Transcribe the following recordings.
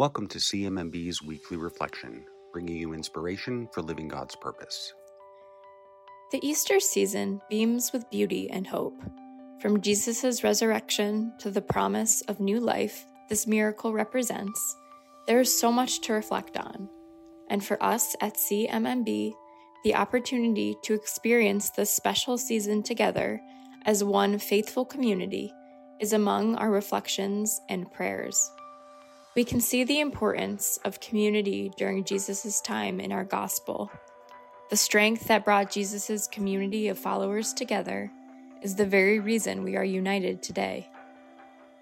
Welcome to CMMB's weekly reflection, bringing you inspiration for living God's purpose. The Easter season beams with beauty and hope. From Jesus' resurrection to the promise of new life this miracle represents, there is so much to reflect on. And for us at CMMB, the opportunity to experience this special season together as one faithful community is among our reflections and prayers. We can see the importance of community during Jesus' time in our gospel. The strength that brought Jesus' community of followers together is the very reason we are united today.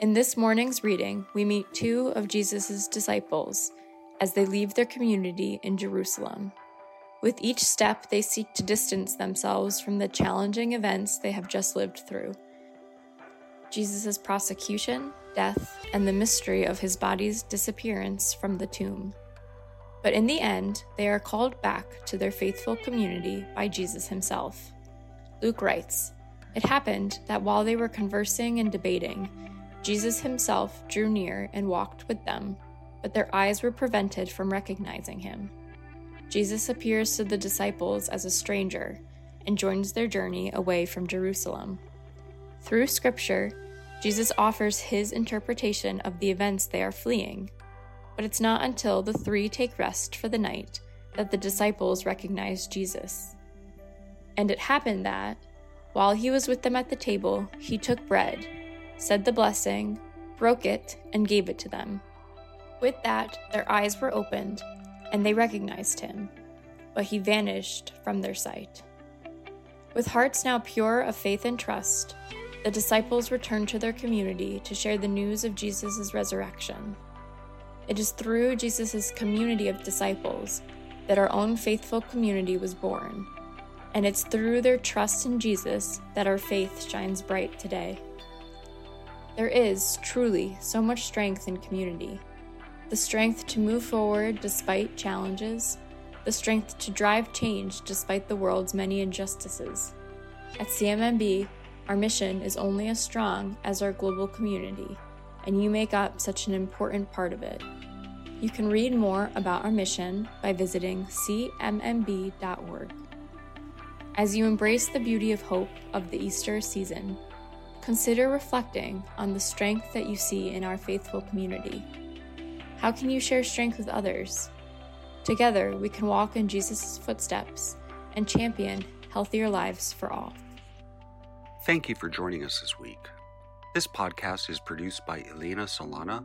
In this morning's reading, we meet two of Jesus' disciples as they leave their community in Jerusalem. With each step, they seek to distance themselves from the challenging events they have just lived through. Jesus' prosecution, death, and the mystery of his body's disappearance from the tomb. But in the end, they are called back to their faithful community by Jesus himself. Luke writes It happened that while they were conversing and debating, Jesus himself drew near and walked with them, but their eyes were prevented from recognizing him. Jesus appears to the disciples as a stranger and joins their journey away from Jerusalem. Through Scripture, Jesus offers his interpretation of the events they are fleeing. But it's not until the three take rest for the night that the disciples recognize Jesus. And it happened that, while he was with them at the table, he took bread, said the blessing, broke it, and gave it to them. With that, their eyes were opened, and they recognized him, but he vanished from their sight. With hearts now pure of faith and trust, the disciples returned to their community to share the news of Jesus' resurrection. It is through Jesus' community of disciples that our own faithful community was born, and it's through their trust in Jesus that our faith shines bright today. There is, truly, so much strength in community the strength to move forward despite challenges, the strength to drive change despite the world's many injustices. At CMMB, our mission is only as strong as our global community, and you make up such an important part of it. You can read more about our mission by visiting cmmb.org. As you embrace the beauty of hope of the Easter season, consider reflecting on the strength that you see in our faithful community. How can you share strength with others? Together, we can walk in Jesus' footsteps and champion healthier lives for all. Thank you for joining us this week. This podcast is produced by Elena Solana,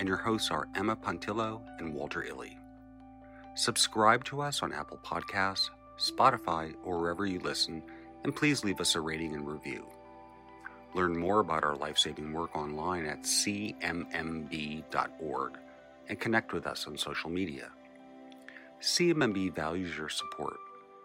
and your hosts are Emma Pontillo and Walter Illy. Subscribe to us on Apple Podcasts, Spotify, or wherever you listen, and please leave us a rating and review. Learn more about our life saving work online at cmmb.org and connect with us on social media. CMMB values your support